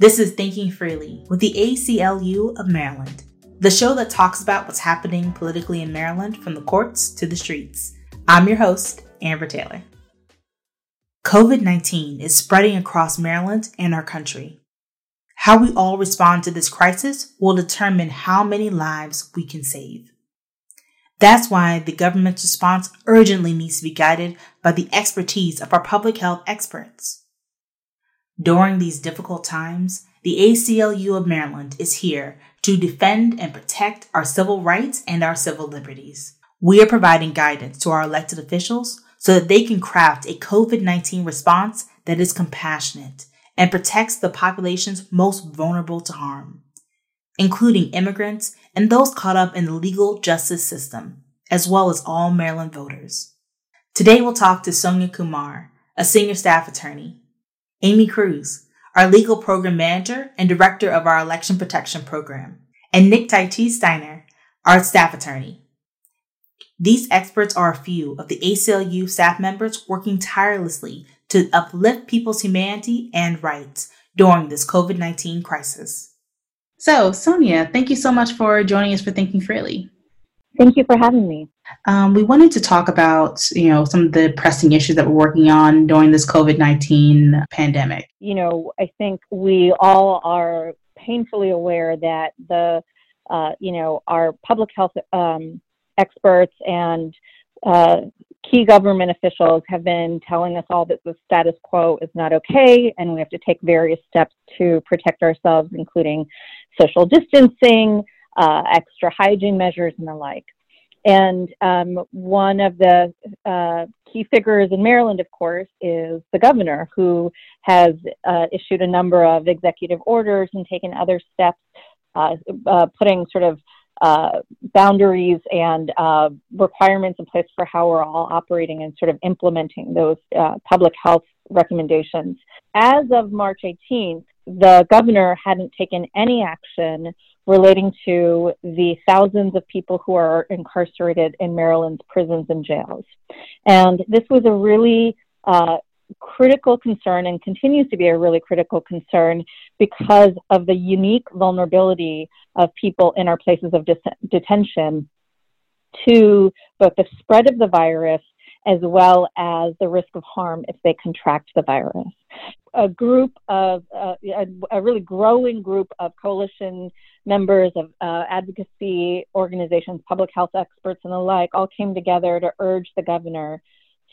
This is Thinking Freely with the ACLU of Maryland, the show that talks about what's happening politically in Maryland from the courts to the streets. I'm your host, Amber Taylor. COVID 19 is spreading across Maryland and our country. How we all respond to this crisis will determine how many lives we can save. That's why the government's response urgently needs to be guided by the expertise of our public health experts. During these difficult times, the ACLU of Maryland is here to defend and protect our civil rights and our civil liberties. We are providing guidance to our elected officials so that they can craft a COVID 19 response that is compassionate and protects the populations most vulnerable to harm, including immigrants and those caught up in the legal justice system, as well as all Maryland voters. Today we'll talk to Sonia Kumar, a senior staff attorney Amy Cruz, our legal program manager and director of our election protection program, and Nick Taichi Steiner, our staff attorney. These experts are a few of the ACLU staff members working tirelessly to uplift people's humanity and rights during this COVID 19 crisis. So, Sonia, thank you so much for joining us for Thinking Freely. Thank you for having me. Um, we wanted to talk about, you know, some of the pressing issues that we're working on during this COVID nineteen pandemic. You know, I think we all are painfully aware that the, uh, you know, our public health um, experts and uh, key government officials have been telling us all that the status quo is not okay, and we have to take various steps to protect ourselves, including social distancing uh, extra hygiene measures and the like. And um, one of the uh, key figures in Maryland, of course, is the governor, who has uh, issued a number of executive orders and taken other steps, uh, uh putting sort of uh, boundaries and uh, requirements in place for how we're all operating and sort of implementing those public health recommendations. As of March 18th, the governor hadn't taken any action relating to the thousands of people who are incarcerated in Maryland's prisons and jails. And this was a really uh, critical concern and continues to be a really critical concern because of the unique vulnerability of people in our places of detention to both the spread of the virus as well as the risk of harm if they contract the virus. A group of, uh, a, a, really growing group of coalition members of uh, advocacy organizations, public health experts, and the like all came together to urge the governor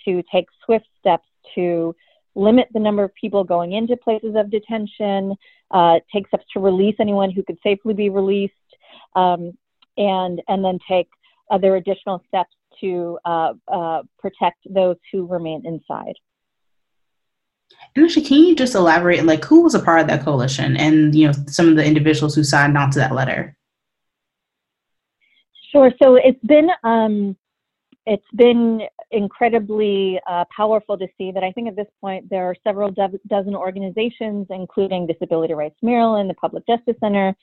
to take swift steps to limit the number of people going into places of detention, uh, take steps to release anyone who could safely be released, um, and, and then take other additional steps to uh, uh, protect those who remain inside. And actually, can you just elaborate, like, who was a part of that coalition, and you know, some of the individuals who signed on to that letter? Sure. So it's been um, it's been incredibly uh, powerful to see that I think at this point there are several do- dozen organizations, including Disability Rights Maryland, the Public Justice Center,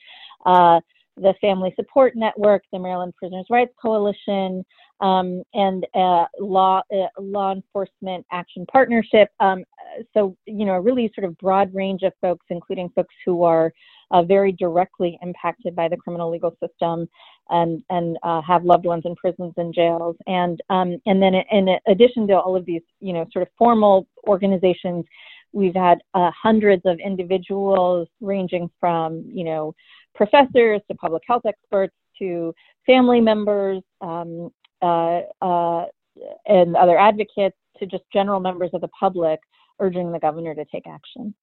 uh, the Family Support Network, the Maryland Prisoners' Rights Coalition, um, and uh, law uh, law enforcement action partnership. Um, so you know, a really sort of broad range of folks, including folks who are uh, very directly impacted by the criminal legal system and and uh, have loved ones in prisons and jails. And um, and then in addition to all of these, you know, sort of formal organizations. We've had uh, hundreds of individuals ranging from, you know, professors to public health experts to family members um, and other advocates to just general members of the public urging the governor to take action.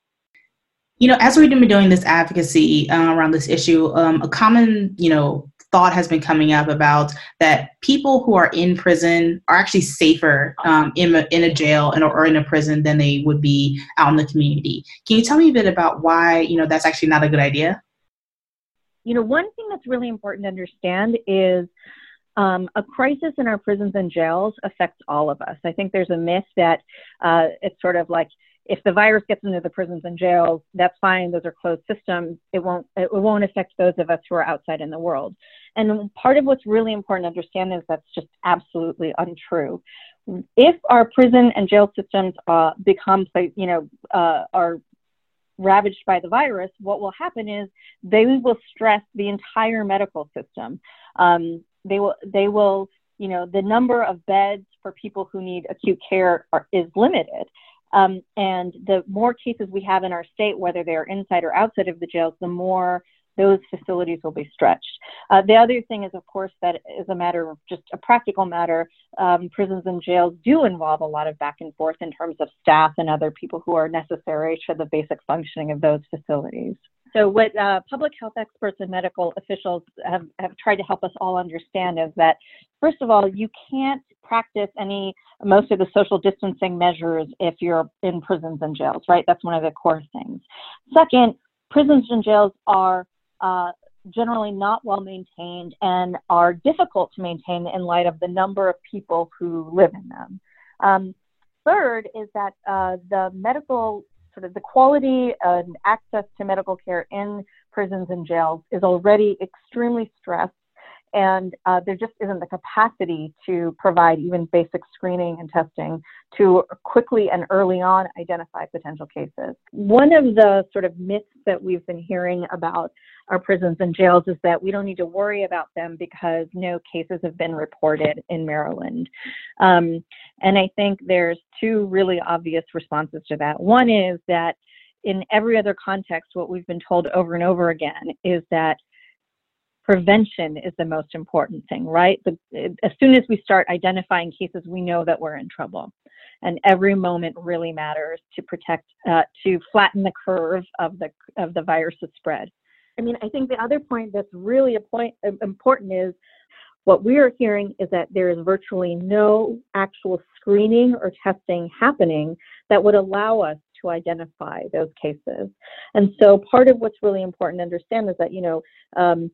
You know, as we've been doing this advocacy uh, around this issue, um, a common, you know, thought has been coming up about that people who are in prison are actually safer um, in, a, in a jail and or in a prison than they would be out in the community. Can you tell me a bit about why, you know, that's actually not a good idea? You know, one thing that's really important to understand is um, a crisis in our prisons and jails affects all of us. I think there's a myth that uh, it's sort of like if the virus gets into the prisons and jails, that's fine. Those are closed systems. It won't it won't affect those of us who are outside in the world. And part of what's really important to understand is that's just absolutely untrue. If our prison and jail systems uh, become, you know, uh, are ravaged by the virus, what will happen is they will stress the entire medical system. Um, they will, they will, you know, the number of beds for people who need acute care are, is limited. Um, and the more cases we have in our state, whether they're inside or outside of the jails, the more those facilities will be stretched. Uh, the other thing is, of course, that is a matter of just a practical matter. Um, prisons and jails do involve a lot of back and forth in terms of staff and other people who are necessary for the basic functioning of those facilities. So, what uh, public health experts and medical officials have, have tried to help us all understand is that, first of all, you can't practice any, most of the social distancing measures if you're in prisons and jails, right? That's one of the core things. Second, prisons and jails are uh, generally not well maintained and are difficult to maintain in light of the number of people who live in them. Um, third is that uh, the medical sort of the quality and access to medical care in prisons and jails is already extremely stressed and uh, there just isn't the capacity to provide even basic screening and testing to quickly and early on identify potential cases. One of the sort of myths that we've been hearing about our prisons and jails is that we don't need to worry about them because no cases have been reported in Maryland. Um, and I think there's two really obvious responses to that. One is that in every other context, what we've been told over and over again is that prevention is the most important thing, right? As soon as we start identifying cases, we know that we're in trouble. And every moment really matters to protect, uh, to flatten the curve of the, of the virus's spread. I mean, I think the other point that's really point, important is what we are hearing is that there is virtually no actual screening or testing happening that would allow us to identify those cases. And so part of what's really important to understand is that, you know, um,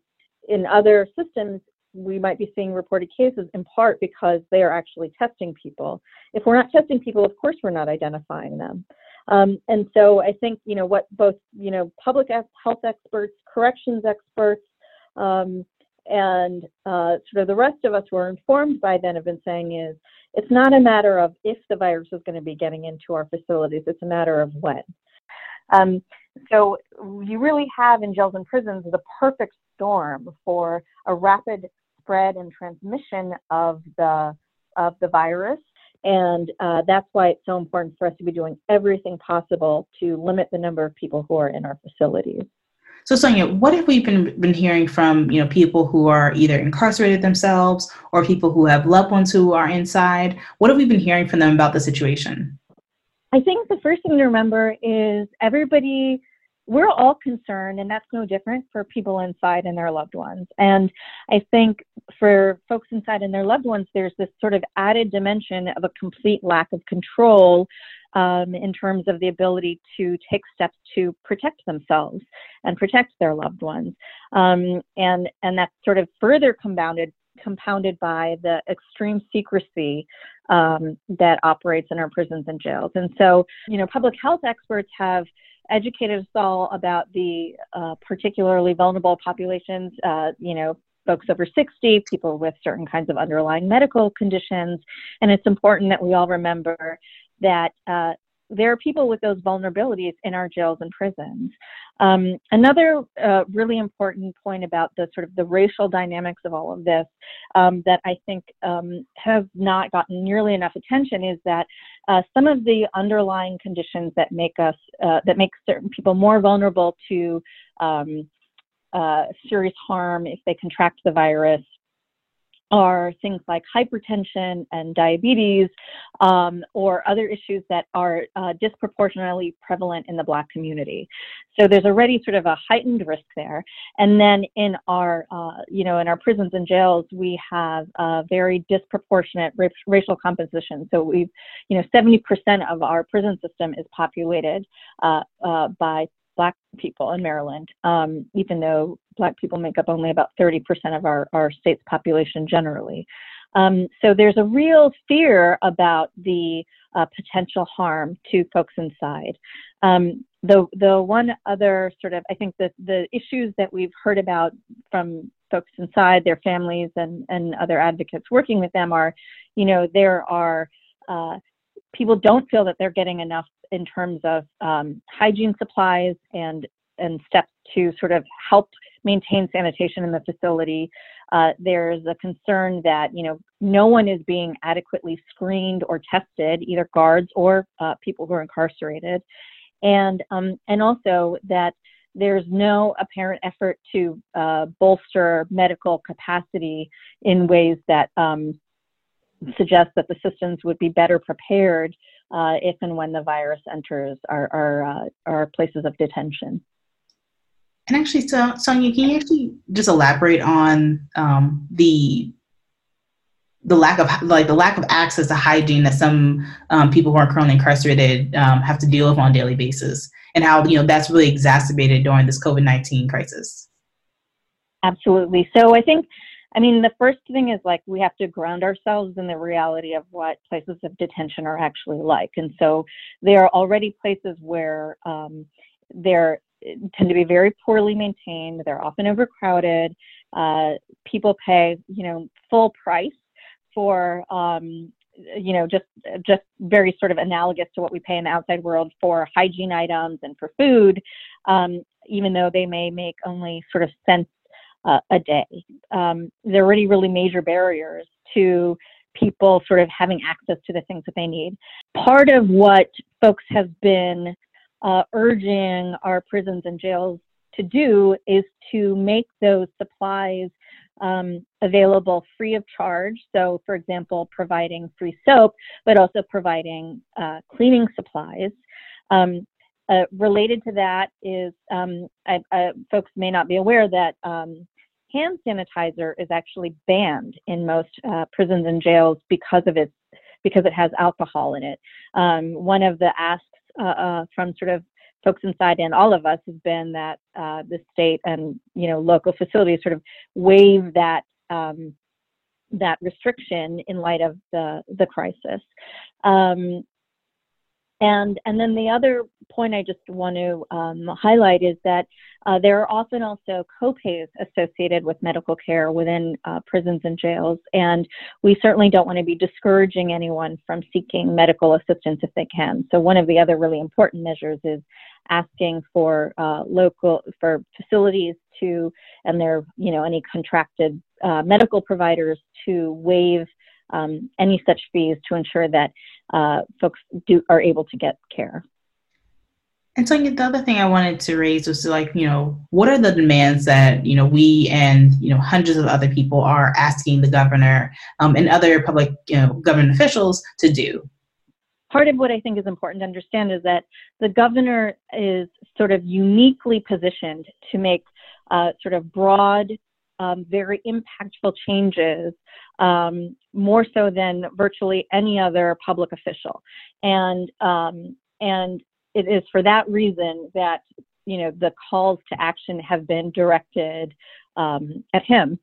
in other systems, we might be seeing reported cases in part because they are actually testing people. If we're not testing people, of course, we're not identifying them. Um, and so I think, you know, what both, you know, public health experts, corrections experts, um, and uh, sort of the rest of us who are informed by then have been saying is it's not a matter of if the virus is going to be getting into our facilities, it's a matter of when. Um, so you really have in jails and prisons the perfect storm for a rapid spread and transmission of the of the virus and uh, that's why it's so important for us to be doing everything possible to limit the number of people who are in our facilities. So, Sonia, what have we been, been hearing from you know people who are either incarcerated themselves or people who have loved ones who are inside? What have we been hearing from them about the situation? I think the first thing to remember is everybody we're all concerned, and that's no different for people inside and their loved ones. And I think for folks inside and their loved ones, there's this sort of added dimension of a complete lack of control um, in terms of the ability to take steps to protect themselves and protect their loved ones. Um, and, and that's sort of further compounded compounded by the extreme secrecy um, that operates in our prisons and jails. And so, you know, public health experts have educated us all about the uh, particularly vulnerable populations, uh, you know, folks over 60, people with certain kinds of underlying medical conditions. And it's important that we all remember that uh, there are people with those vulnerabilities in our jails and prisons. Um, another uh, really important point about the sort of the racial dynamics of all of this um, that I think um, have not gotten nearly enough attention is that uh, some of the underlying conditions that make us uh, that make certain people more vulnerable to um, uh, serious harm if they contract the virus are things like hypertension and diabetes um, or other issues that are uh, disproportionately prevalent in the black community. So there's already sort of a heightened risk there. And then in our uh, you know in our prisons and jails we have a very disproportionate racial composition. So we've you know 70% of our prison system is populated uh, uh by Black people in Maryland, um, even though Black people make up only about 30% of our, our state's population generally. Um, so there's a real fear about the uh, potential harm to folks inside. Um, the the one other sort of I think that the issues that we've heard about from folks inside their families and and other advocates working with them are, you know, there are uh, people don't feel that they're getting enough in terms of um, hygiene supplies and and steps to sort of help maintain sanitation in the facility. Uh, there's a concern that you know no one is being adequately screened or tested, either guards or uh, people who are incarcerated, and um, and also that there's no apparent effort to uh, bolster medical capacity in ways that um, suggest that the systems would be better prepared uh, if and when the virus enters our, our, uh, our places of detention. And actually, so, Sonia, can you actually just elaborate on um, the the lack of like the lack of access to hygiene that some um, people who are currently incarcerated um, have to deal with on a daily basis, and how you know that's really exacerbated during this COVID nineteen crisis. Absolutely. So I think, I mean, the first thing is like we have to ground ourselves in the reality of what places of detention are actually like, and so there are already places where um, there tend to be very poorly maintained. They're often overcrowded. Uh, people pay, you know, full price for, um, you know, just just very sort of analogous to what we pay in the outside world for hygiene items and for food, um, even though they may make only sort of cents uh, a day. Um, there are already really major barriers to people sort of having access to the things that they need. Part of what folks have been uh, urging our prisons and jails to do is to make those supplies um, available free of charge. So, for example, providing free soap, but also providing uh, cleaning supplies. Um, uh, related to that is um, I, folks may not be aware that um, hand sanitizer is actually banned in most uh, prisons and jails because of its because it has alcohol in it. Um, one of the asks uh, uh, from sort of folks inside and all of us has been that uh, the state and you know local facilities sort of waive that um, that restriction in light of the the crisis. Um, and and then the other point I just want to um, highlight is that uh, there are often also copays associated with medical care within uh, prisons and jails, and we certainly don't want to be discouraging anyone from seeking medical assistance if they can. So one of the other really important measures is asking for uh, local for facilities to and their you know any contracted uh, medical providers to waive um, any such fees to ensure that uh, folks do are able to get care. And so the other thing I wanted to raise was like, you know, what are the demands that, you know, we and, you know, hundreds of other people are asking the governor um, and other public, you know, government officials to do? Part of what I think is important to understand is that the governor is sort of uniquely positioned to make uh, sort of broad, um, very impactful changes um, more so than virtually any other public official. And um, and it is for that reason that you know the calls to action have been directed um, at him.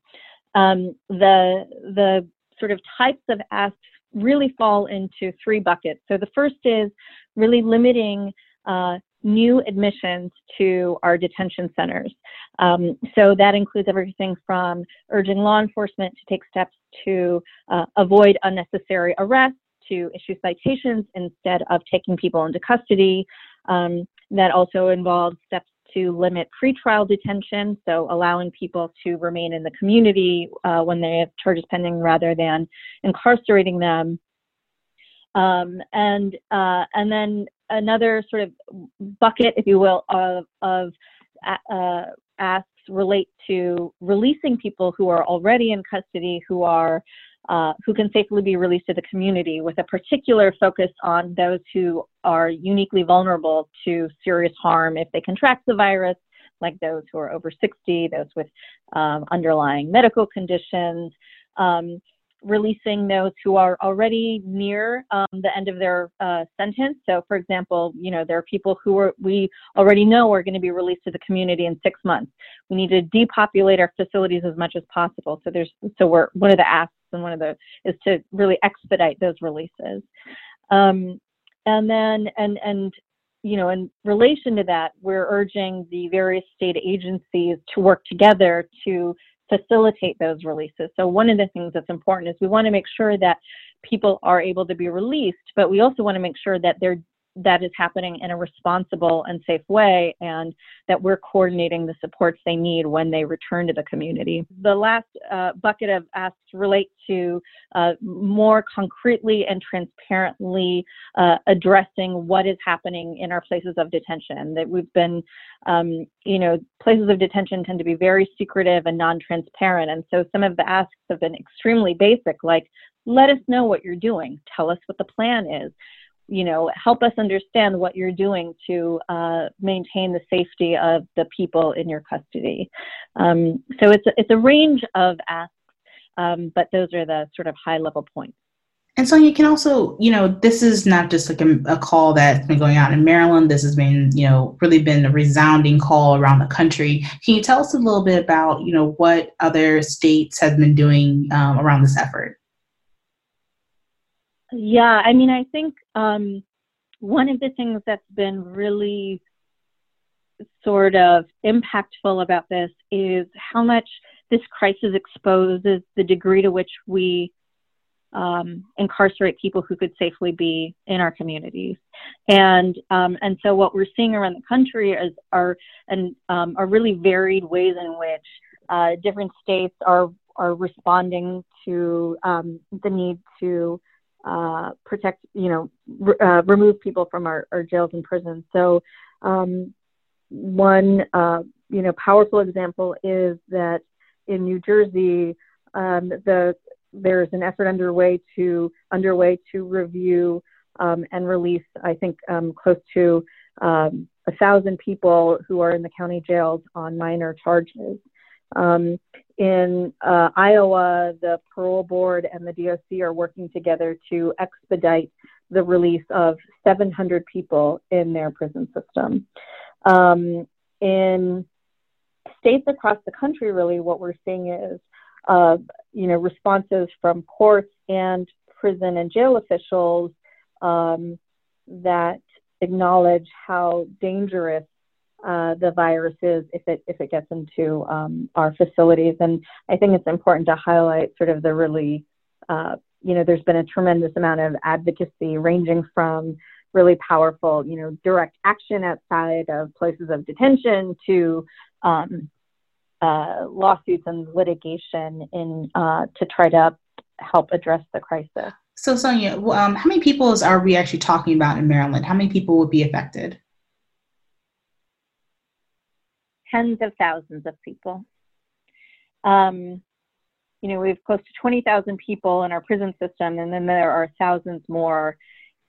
Um, the the sort of types of asks really fall into three buckets. So the first is really limiting uh, new admissions to our detention centers. Um, so that includes everything from urging law enforcement to take steps to uh, avoid unnecessary arrests, to issue citations instead of taking people into custody. Um, that also involves steps to limit pretrial detention, so allowing people to remain in the community uh, when they have charges pending rather than incarcerating them. Um, and uh, and then another sort of bucket, if you will, of, of uh, asks relate to releasing people who are already in custody who are uh, who can safely be released to the community with a particular focus on those who are uniquely vulnerable to serious harm if they contract the virus, like those who are over 60, those with um, underlying medical conditions. Um, releasing those who are already near um, the end of their uh, sentence. So, for example, you know there are people who are we already know are going to be released to the community in six months. We need to depopulate our facilities as much as possible. So there's so we're one of the asks and one of the is to really expedite those releases. Um, and then and and you know in relation to that, we're urging the various state agencies to work together to facilitate those releases. So one of the things that's important is we want to make sure that people are able to be released, but we also want to make sure that they're that is happening in a responsible and safe way and that we're coordinating the supports they need when they return to the community. The last uh, bucket of asks relate to uh, more concretely and transparently uh, addressing what is happening in our places of detention. That we've been, um, you know, places of detention tend to be very secretive and non-transparent, and so some of the asks have been extremely basic, like let us know what you're doing, tell us what the plan is you know, help us understand what you're doing to uh, maintain the safety of the people in your custody. Um, so it's a, it's a range of asks, um, but those are the sort of high level points. And so you can also, you know, this is not just like a, a, call that's been going on in Maryland. This has been, you know, really been a resounding call around the country. Can you tell us a little bit about, you know, what other states have been doing um, around this effort? Yeah, I mean, I think um, one of the things that's been really sort of impactful about this is how much this crisis exposes the degree to which we um, incarcerate people who could safely be in our communities, and um, and so what we're seeing around the country is are and um, are really varied ways in which uh, different states are are responding to um, the need to uh, protect, you know, r- uh, remove people from our, our, jails and prisons. So, um, one, uh, you know, powerful example is that in New Jersey, um, the there's an effort underway to underway to review um, and release, I think, um, close to um, a thousand people who are in the county jails on minor charges. In uh, Iowa, the parole board and the DOC are working together to expedite the release of 700 people in their prison system. Um, in states across the country, really, what we're seeing is, uh, you know, responses from courts and prison and jail officials um, that acknowledge how dangerous uh, the virus is if it if it gets into um, our facilities. And I think it's important to highlight sort of the really, uh, you know, there's been a tremendous amount of advocacy ranging from really powerful, you know, direct action outside of places of detention to um, uh, lawsuits and litigation in uh, to try to help address the crisis. So, Sonia, um, how many people are we actually talking about in Maryland? How many people would be affected? Tens of thousands of people. Um, you know, we have close to 20,000 people in our prison system, and then there are thousands more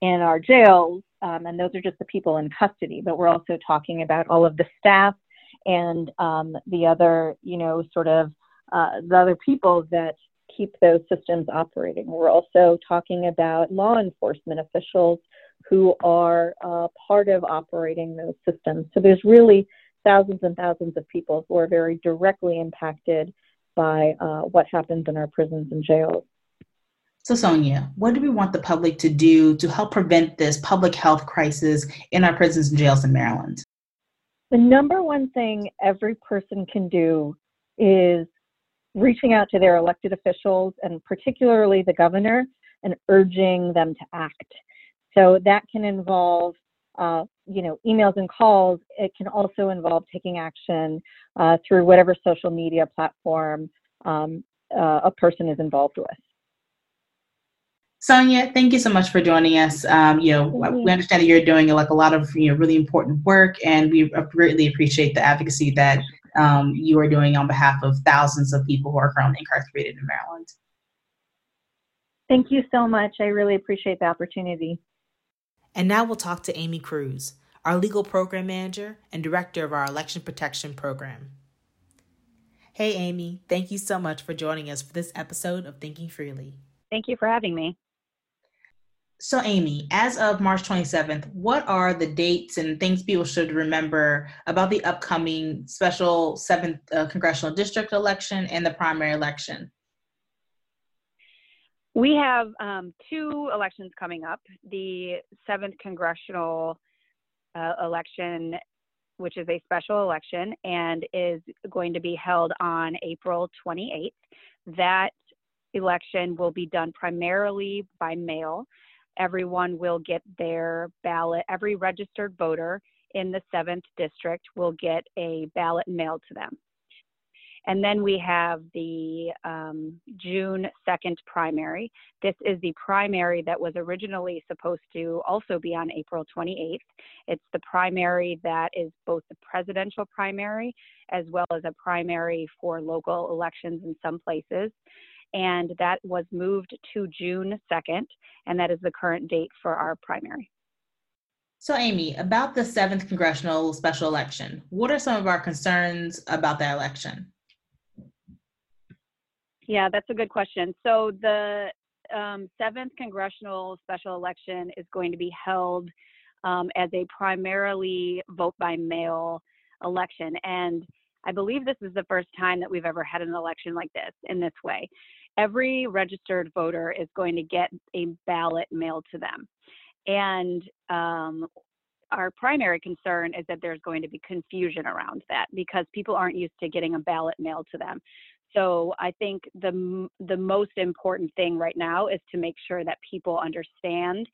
in our jails, um, and those are just the people in custody. But we're also talking about all of the staff and um, the other, you know, sort of uh, the other people that keep those systems operating. We're also talking about law enforcement officials who are uh, part of operating those systems. So there's really thousands and thousands of people who are very directly impacted by uh, what happens in our prisons and jails. So, Sonia, what do we want the public to do to help prevent this public health crisis in our prisons and jails in Maryland? The number one thing every person can do is reaching out to their elected officials and particularly the governor and urging them to act. So that can involve uh, you know, emails and calls, it can also involve taking action uh, through whatever social media platform um, uh, a person is involved with. Sonia, thank you so much for joining us. Um, you know, we understand that you're doing like a lot of you know really important work, and we greatly appreciate the advocacy that um, you are doing on behalf of thousands of people who are currently incarcerated in Maryland. Thank you so much. I really appreciate the opportunity. And now we'll talk to Amy Cruz, our legal program manager and director of our election protection program. Hey, Amy, thank you so much for joining us for this episode of Thinking Freely. Thank you for having me. So, Amy, as of March 27th, what are the dates and things people should remember about the upcoming special 7th uh, congressional district election and the primary election? We have um, two elections coming up the seventh congressional uh, election, which is a special election and is going to be held on April 28th. That election will be done primarily by mail. everyone will get their ballot. Every registered voter in the 7th district will get a ballot mailed to them. And then we have the um, June 2nd primary. This is the primary that was originally supposed to also be on April 28th. It's the primary that is both the presidential primary as well as a primary for local elections in some places. And that was moved to June 2nd, and that is the current date for our primary. So, Amy, about the 7th congressional special election, what are some of our concerns about that election? Yeah, that's a good question. So the um, seventh congressional special election is going to be held um, as a primarily vote by mail election. And I believe this is the first time that we've ever had an election like this in this way. Every registered voter is going to get a ballot mailed to them. And um, our primary concern is that there's going to be confusion around that because people aren't used to getting a ballot mailed to them. So I think the the most important thing right now is to make sure that people understand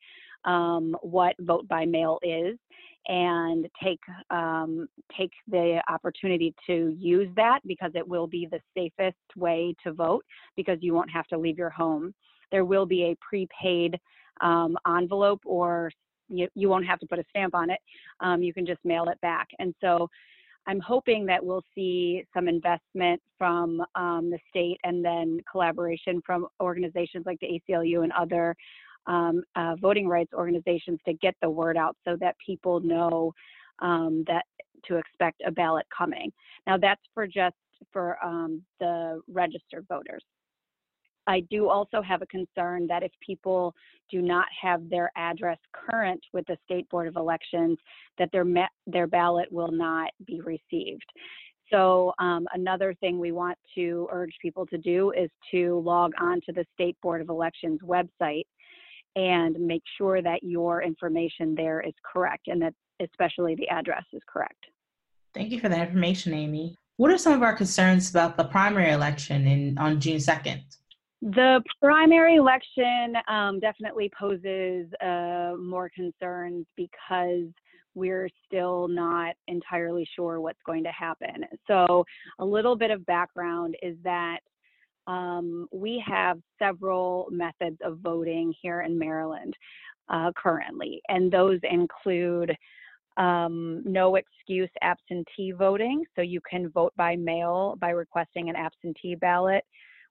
um, what vote by mail is and take um, take the opportunity to use that because it will be the safest way to vote because you won't have to leave your home. There will be a prepaid um, envelope or you, you won't have to put a stamp on it. Um, you can just mail it back. And so I'm hoping that we'll see some investment from um, the state and then collaboration from organizations like the ACLU and other um, uh, voting rights organizations to get the word out so that people know um, that to expect a ballot coming. Now that's for just for um, the registered voters. I do also have a concern that if people do not have their address current with the State Board of Elections, that their, their ballot will not be received. So um, another thing we want to urge people to do is to log on to the State Board of Elections website and make sure that your information there is correct and that especially the address is correct. Thank you for that information, Amy. What are some of our concerns about the primary election in, on June 2nd? The primary election um, definitely poses uh, more concerns because we're still not entirely sure what's going to happen. So, a little bit of background is that um, we have several methods of voting here in Maryland uh, currently, and those include um, no excuse absentee voting. So, you can vote by mail by requesting an absentee ballot.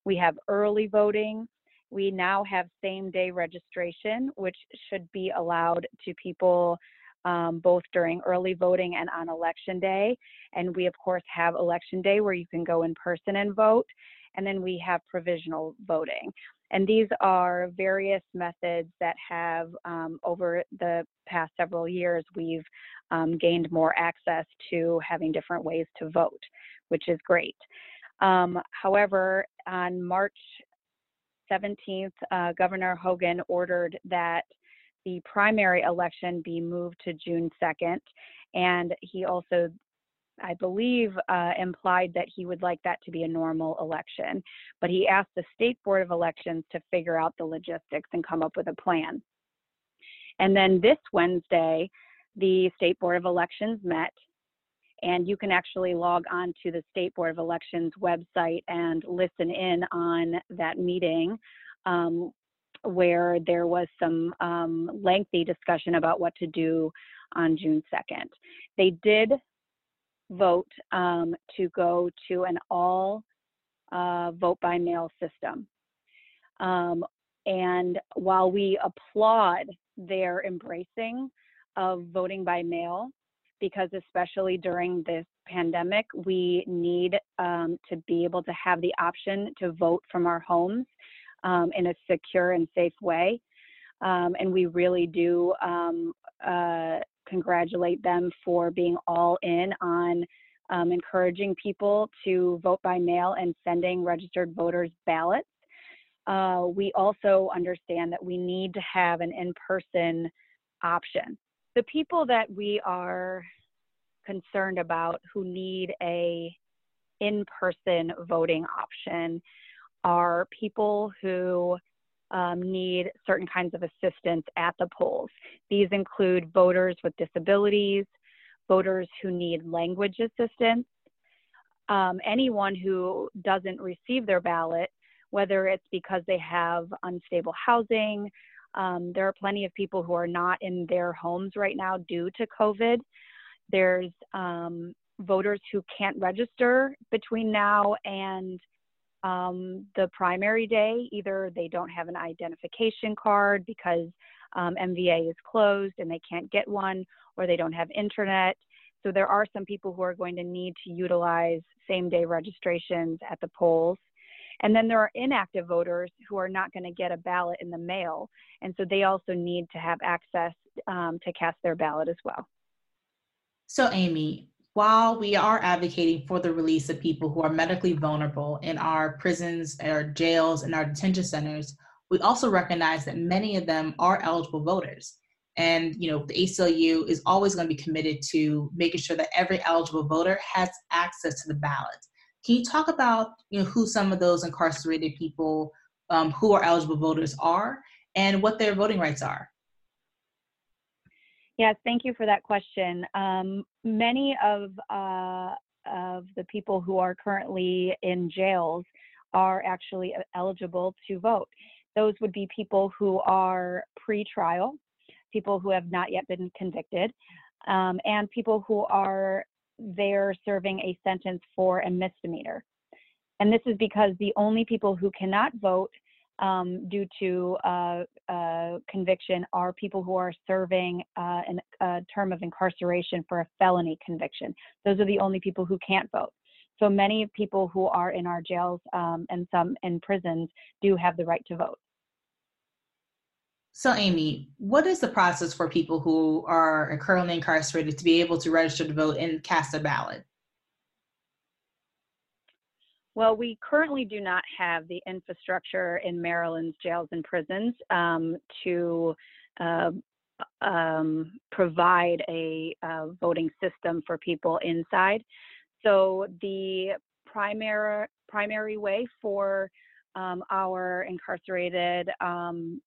We have early voting. We now have same day registration, which should be allowed to people um, both during early voting and on election day. And we, of course, have election day where you can go in person and vote. And then we have provisional voting. And these are various methods that have, um, over the past several years, we've um, gained more access to having different ways to vote, which is great. Um, however, on March 17th, uh, Governor Hogan ordered that the primary election be moved to June 2nd. And he also, I believe, uh, implied that he would like that to be a normal election. But he asked the State Board of Elections to figure out the logistics and come up with a plan. And then this Wednesday, the State Board of Elections met and you can actually log on to the State Board of Elections website and listen in on that meeting um, where there was some um, lengthy discussion about what to do on June 2nd. They did vote um, to go to an all uh, vote by mail system. Um, and while we applaud their embracing of voting by mail, because especially during this pandemic, we need um, to be able to have the option to vote from our homes um, in a secure and safe way. Um, and we really do um, uh, congratulate them for being all in on um, encouraging people to vote by mail and sending registered voters ballots. Uh, we also understand that we need to have an in person option the people that we are concerned about who need a in-person voting option are people who um, need certain kinds of assistance at the polls. These include voters with disabilities, voters who need language assistance, um, anyone who doesn't receive their ballot, whether it's because they have unstable housing. Um, there are plenty of people who are not in their homes right now due to COVID. There's um, voters who can't register between now and um, the primary day. Either they don't have an identification card because um, MVA is closed and they can't get one, or they don't have internet. So there are some people who are going to need to utilize same day registrations at the polls. And then there are inactive voters who are not going to get a ballot in the mail. And so they also need to have access um, to cast their ballot as well. So, Amy, while we are advocating for the release of people who are medically vulnerable in our prisons, our jails, and our detention centers, we also recognize that many of them are eligible voters. And you know, the ACLU is always going to be committed to making sure that every eligible voter has access to the ballot. Can you talk about you know who some of those incarcerated people um, who are eligible voters are and what their voting rights are? Yes, thank you for that question. Um, many of uh, of the people who are currently in jails are actually eligible to vote. Those would be people who are pre-trial, people who have not yet been convicted, um, and people who are there serving a sentence for a misdemeanor. And this is because the only people who cannot vote um, due to uh, uh, conviction are people who are serving uh, an, a term of incarceration for a felony conviction. Those are the only people who can't vote. So many people who are in our jails um, and some in prisons do have the right to vote. So, Amy, what is the process for people who are currently incarcerated to be able to register to vote and cast a ballot? Well, we currently do not have the infrastructure in Maryland's jails and prisons um, to uh, um, provide a uh, voting system for people inside. So the primary primary way for um, our incarcerated um,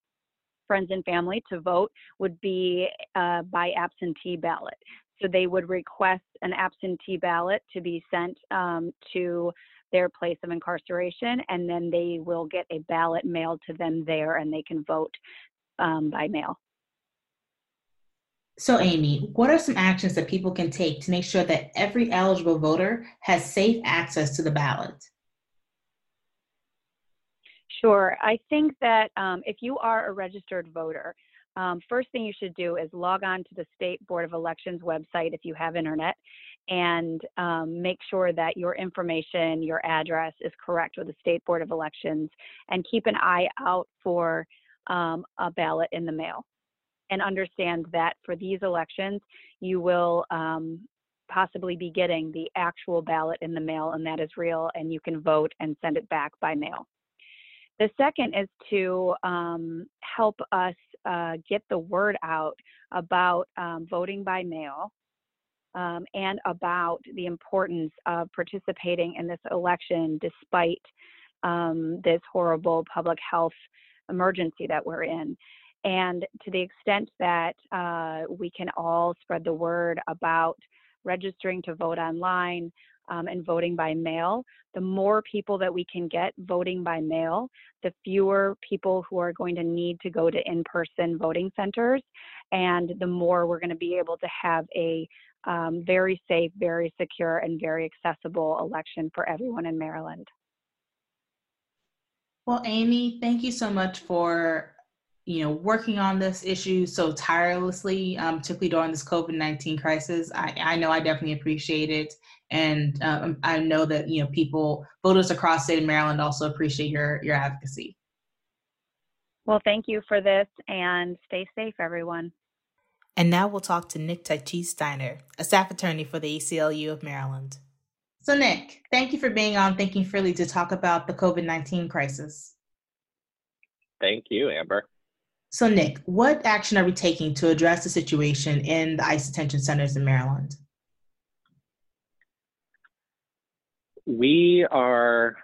friends and family to vote would be uh, by absentee ballot. So they would request an absentee ballot to be sent um, to their place of incarceration, and then they will get a ballot mailed to them there and they can vote um, by mail. So, Amy, what are some actions that people can take to make sure that every eligible voter has safe access to the ballot? Sure. I think that um, if you are a registered voter, um, first thing you should do is log on to the State Board of Elections website if you have internet and um, make sure that your information, your address is correct with the State Board of Elections and keep an eye out for um, a ballot in the mail. And understand that for these elections, you will um, possibly be getting the actual ballot in the mail, and that is real, and you can vote and send it back by mail. The second is to um, help us uh, get the word out about um, voting by mail um, and about the importance of participating in this election despite um, this horrible public health emergency that we're in. And to the extent that uh, we can all spread the word about registering to vote online, um, and voting by mail, the more people that we can get voting by mail, the fewer people who are going to need to go to in person voting centers, and the more we're going to be able to have a um, very safe, very secure, and very accessible election for everyone in Maryland. Well, Amy, thank you so much for you know working on this issue so tirelessly, um, particularly during this COVID nineteen crisis. I, I know I definitely appreciate it, and uh, I know that you know people, voters across state of Maryland, also appreciate your your advocacy. Well, thank you for this, and stay safe, everyone. And now we'll talk to Nick Taichi Steiner, a staff attorney for the ACLU of Maryland. So, Nick, thank you for being on Thinking Freely to talk about the COVID 19 crisis. Thank you, Amber. So, Nick, what action are we taking to address the situation in the ICE detention centers in Maryland? we are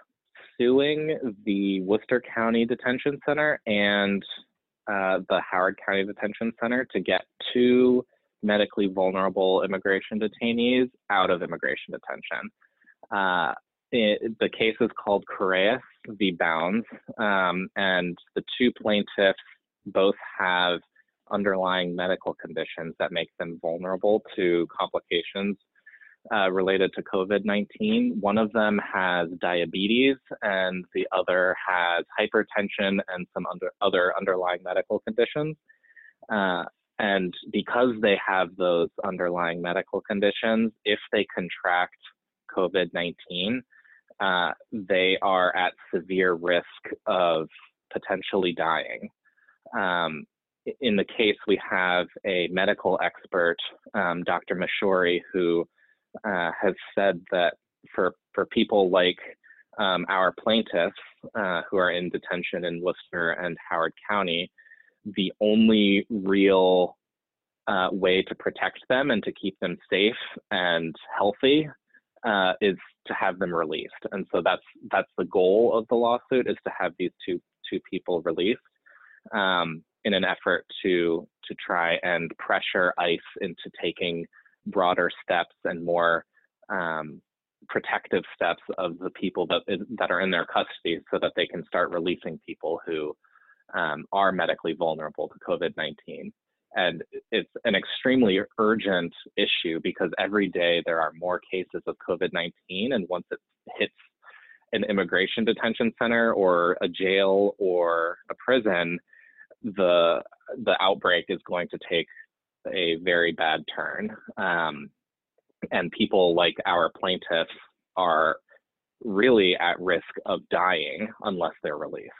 suing the Worcester County Detention Center and uh, the Howard County Detention Center to get two medically vulnerable immigration detainees out of immigration detention. Uh, it, the case is called Coreas v. Bounds, um, and the two plaintiffs both have underlying medical conditions that make them vulnerable to complications uh, related to COVID 19. One of them has diabetes, and the other has hypertension and some under, other underlying medical conditions. Uh, and because they have those underlying medical conditions, if they contract COVID 19, uh, they are at severe risk of potentially dying. Um, in the case, we have a medical expert, um, Dr. Mashori, who uh, has said that for for people like um, our plaintiffs uh, who are in detention in Worcester and Howard County, the only real uh, way to protect them and to keep them safe and healthy uh, is to have them released. And so that's that's the goal of the lawsuit is to have these two two people released um, in an effort to to try and pressure ICE into taking broader steps and more um, protective steps of the people that that are in their custody, so that they can start releasing people who um, are medically vulnerable to COVID-19. And it's an extremely urgent issue because every day there are more cases of COVID-19, and once it hits an immigration detention center or a jail or a prison, the the outbreak is going to take a very bad turn. Um, and people like our plaintiffs are really at risk of dying unless they're released.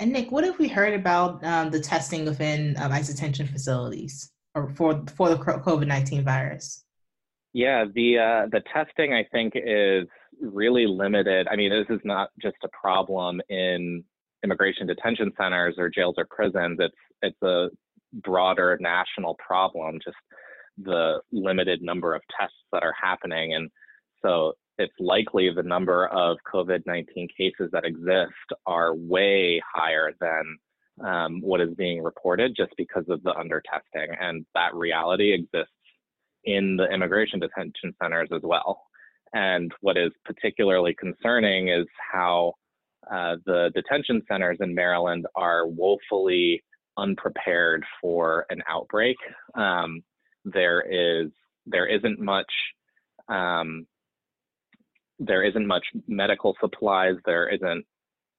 And Nick, what have we heard about um, the testing within um, ICE detention facilities or for for the COVID nineteen virus? Yeah, the uh, the testing I think is really limited. I mean, this is not just a problem in immigration detention centers or jails or prisons. It's it's a broader national problem, just the limited number of tests that are happening. And so it's likely the number of COVID 19 cases that exist are way higher than um, what is being reported just because of the under testing. And that reality exists in the immigration detention centers as well. And what is particularly concerning is how uh, the detention centers in Maryland are woefully unprepared for an outbreak. Um, there is there isn't much um, there isn't much medical supplies. There isn't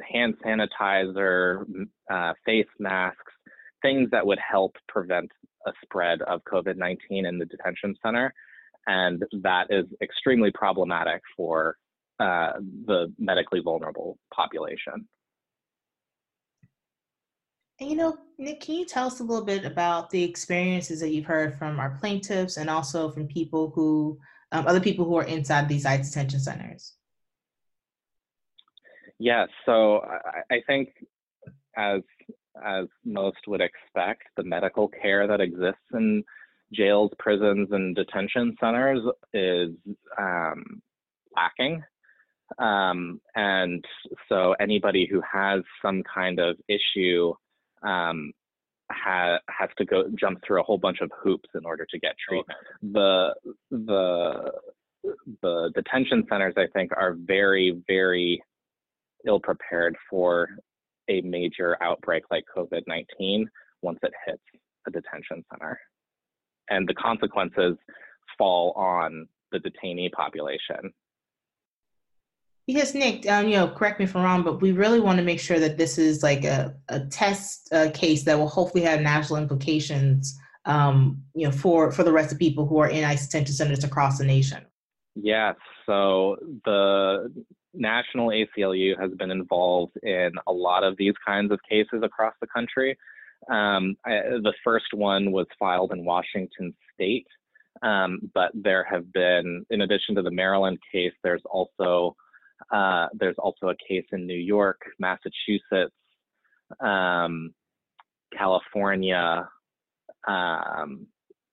hand sanitizer, uh, face masks, things that would help prevent a spread of COVID-19 in the detention center, and that is extremely problematic for uh, the medically vulnerable population. And you know, Nick, can you tell us a little bit about the experiences that you've heard from our plaintiffs and also from people who, um, other people who are inside these ICE detention centers? Yes, so I, I think as as most would expect, the medical care that exists in jails, prisons, and detention centers is um, lacking. Um, and so anybody who has some kind of issue um, ha- has to go jump through a whole bunch of hoops in order to get treatment. The the the detention centers, I think, are very very ill prepared for a major outbreak like COVID nineteen once it hits a detention center, and the consequences fall on the detainee population because Nick, um, you know, correct me if I'm wrong, but we really want to make sure that this is like a, a test uh, case that will hopefully have national implications, um, you know, for for the rest of people who are in ICE detention centers across the nation. Yes. So the National ACLU has been involved in a lot of these kinds of cases across the country. Um, I, the first one was filed in Washington State, um, but there have been, in addition to the Maryland case, there's also uh, there's also a case in New York, Massachusetts, um, California, um,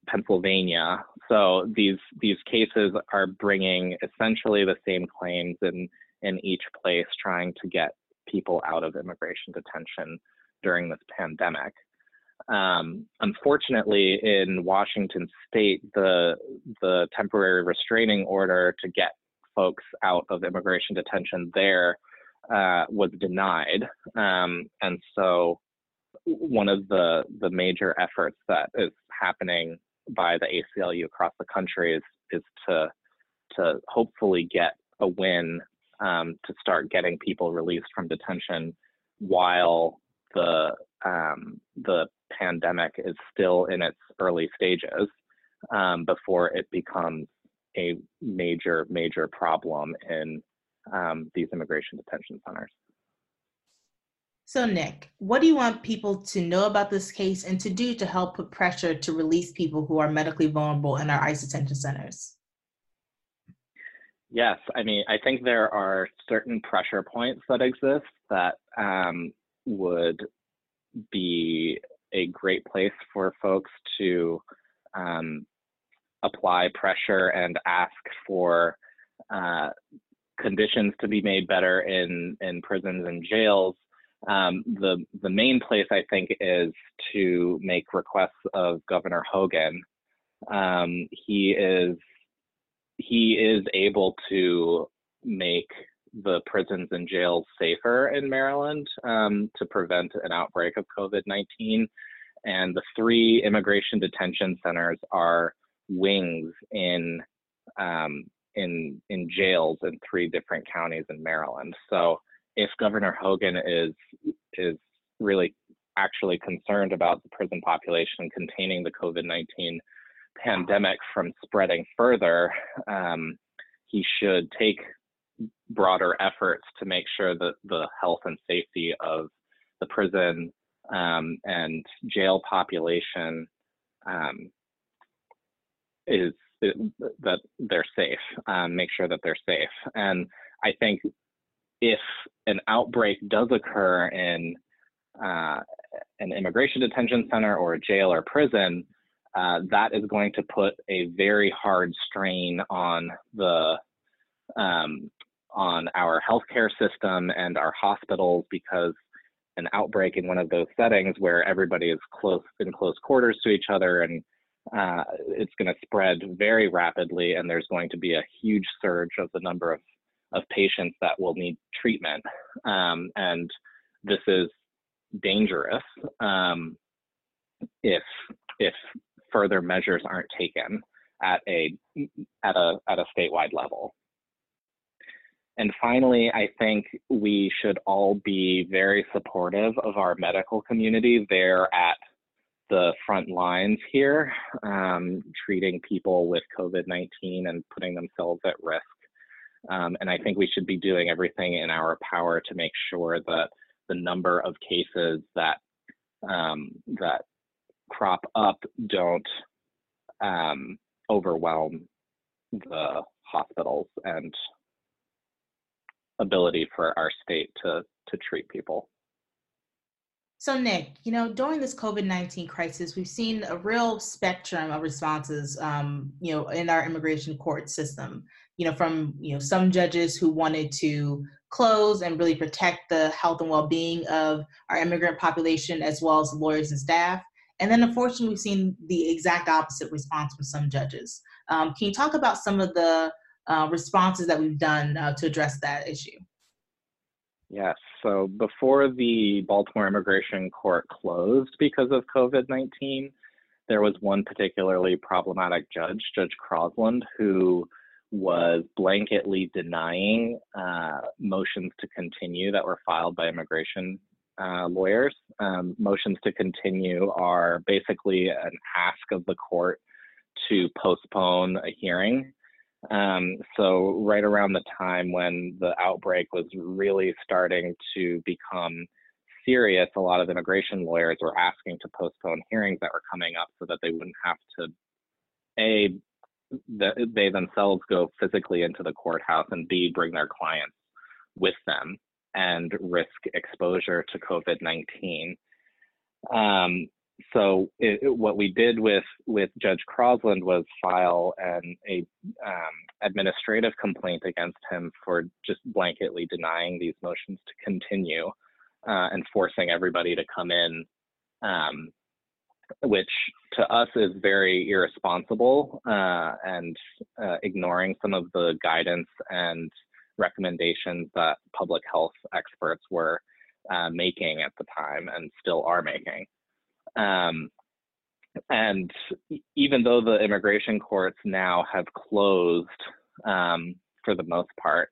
Pennsylvania. So these these cases are bringing essentially the same claims in in each place trying to get people out of immigration detention during this pandemic. Um, unfortunately, in Washington State, the the temporary restraining order to get folks out of immigration detention there uh, was denied, um, and so one of the the major efforts that is happening by the ACLU across the country is is to to hopefully get a win um, to start getting people released from detention while the um, the pandemic is still in its early stages um, before it becomes a major major problem in um, these immigration detention centers. So, Nick, what do you want people to know about this case and to do to help put pressure to release people who are medically vulnerable in our ICE detention centers? Yes, I mean, I think there are certain pressure points that exist that um, would be a great place for folks to um, apply pressure and ask for uh, conditions to be made better in, in prisons and jails um, the the main place I think is to make requests of Governor Hogan. Um, he is he is able to make the prisons and jails safer in Maryland um, to prevent an outbreak of COVID 19. And the three immigration detention centers are wings in um, in in jails in three different counties in Maryland. So if Governor Hogan is is really actually concerned about the prison population containing the COVID nineteen pandemic from spreading further, um, he should take broader efforts to make sure that the health and safety of the prison um, and jail population um, is, that they're safe. Um, make sure that they're safe, and I think if an outbreak does occur in uh, an immigration detention center or a jail or prison, uh, that is going to put a very hard strain on the um, on our healthcare system and our hospitals because an outbreak in one of those settings where everybody is close in close quarters to each other and uh, it's going to spread very rapidly and there's going to be a huge surge of the number of of patients that will need treatment. Um, and this is dangerous um, if if further measures aren't taken at a at a at a statewide level. And finally, I think we should all be very supportive of our medical community. They're at the front lines here, um, treating people with COVID 19 and putting themselves at risk um, and I think we should be doing everything in our power to make sure that the number of cases that um, that crop up don't um, overwhelm the hospitals and ability for our state to to treat people. So, Nick, you know, during this COVID 19 crisis, we've seen a real spectrum of responses, um, you know, in our immigration court system you know, from you know some judges who wanted to close and really protect the health and well-being of our immigrant population as well as lawyers and staff. And then unfortunately, we've seen the exact opposite response from some judges. Um, can you talk about some of the uh, responses that we've done uh, to address that issue? Yes. So before the Baltimore Immigration Court closed because of COVID 19, there was one particularly problematic judge, Judge Crosland, who was blanketly denying uh, motions to continue that were filed by immigration uh, lawyers. Um, motions to continue are basically an ask of the court to postpone a hearing. Um, so, right around the time when the outbreak was really starting to become serious, a lot of immigration lawyers were asking to postpone hearings that were coming up so that they wouldn't have to a they themselves go physically into the courthouse and B, bring their clients with them and risk exposure to COVID 19. Um, so it, it, what we did with with Judge Crosland was file an a um, administrative complaint against him for just blanketly denying these motions to continue uh, and forcing everybody to come in, um, which to us is very irresponsible uh, and uh, ignoring some of the guidance and recommendations that public health experts were uh, making at the time and still are making. Um, and even though the immigration courts now have closed um, for the most part,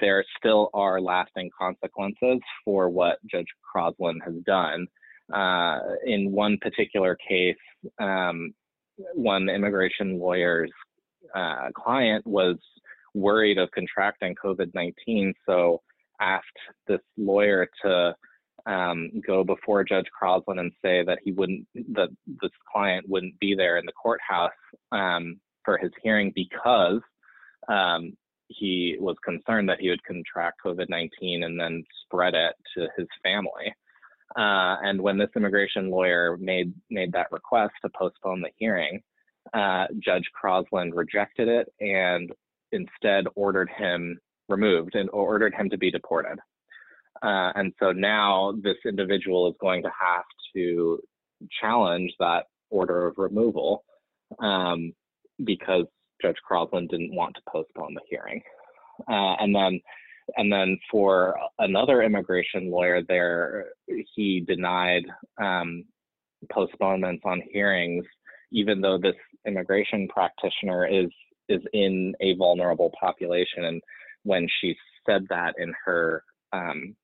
there still are lasting consequences for what Judge Crosland has done. Uh, in one particular case, um, one immigration lawyer's uh, client was worried of contracting COVID 19, so asked this lawyer to um, go before Judge Crosland and say that he wouldn't, that this client wouldn't be there in the courthouse um, for his hearing because um, he was concerned that he would contract COVID 19 and then spread it to his family. Uh, and when this immigration lawyer made made that request to postpone the hearing, uh, Judge Crosland rejected it and instead ordered him removed and ordered him to be deported. Uh, and so now this individual is going to have to challenge that order of removal um, because Judge Crosland didn't want to postpone the hearing. Uh, and then and then for another immigration lawyer there, he denied um, postponements on hearings, even though this immigration practitioner is is in a vulnerable population. And when she said that in her um,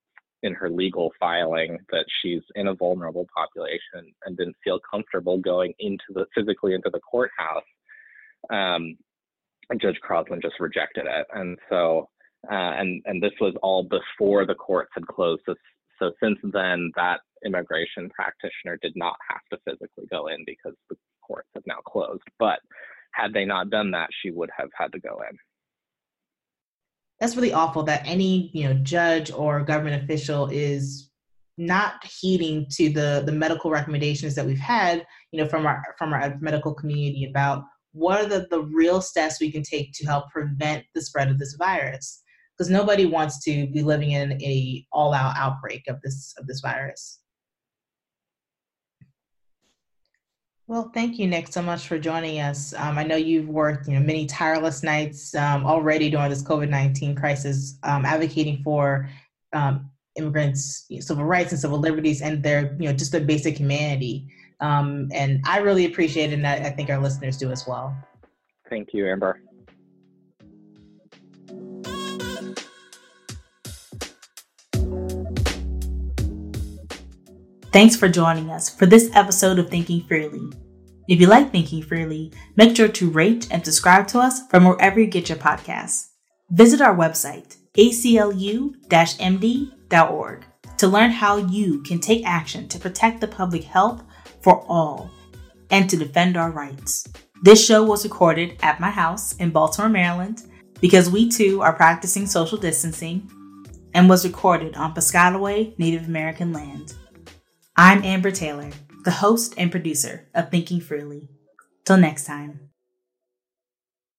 in her legal filing that she's in a vulnerable population and didn't feel comfortable going into the physically into the courthouse. Um, Judge Crosland just rejected it, and so uh, and and this was all before the courts had closed. So, so since then, that immigration practitioner did not have to physically go in because the courts have now closed. But had they not done that, she would have had to go in that's really awful that any you know judge or government official is not heeding to the the medical recommendations that we've had you know from our from our medical community about what are the, the real steps we can take to help prevent the spread of this virus. Because nobody wants to be living in a all out outbreak of this of this virus Well, thank you, Nick, so much for joining us. Um, I know you've worked, you know, many tireless nights um, already during this COVID nineteen crisis, um, advocating for um, immigrants' civil rights and civil liberties, and their, you know, just their basic humanity. Um, and I really appreciate it, and I, I think our listeners do as well. Thank you, Amber. Thanks for joining us for this episode of Thinking Freely. If you like Thinking Freely, make sure to rate and subscribe to us from wherever you get your podcasts. Visit our website, aclu-md.org, to learn how you can take action to protect the public health for all and to defend our rights. This show was recorded at my house in Baltimore, Maryland, because we too are practicing social distancing, and was recorded on Piscataway Native American land. I'm Amber Taylor, the host and producer of Thinking Freely. Till next time.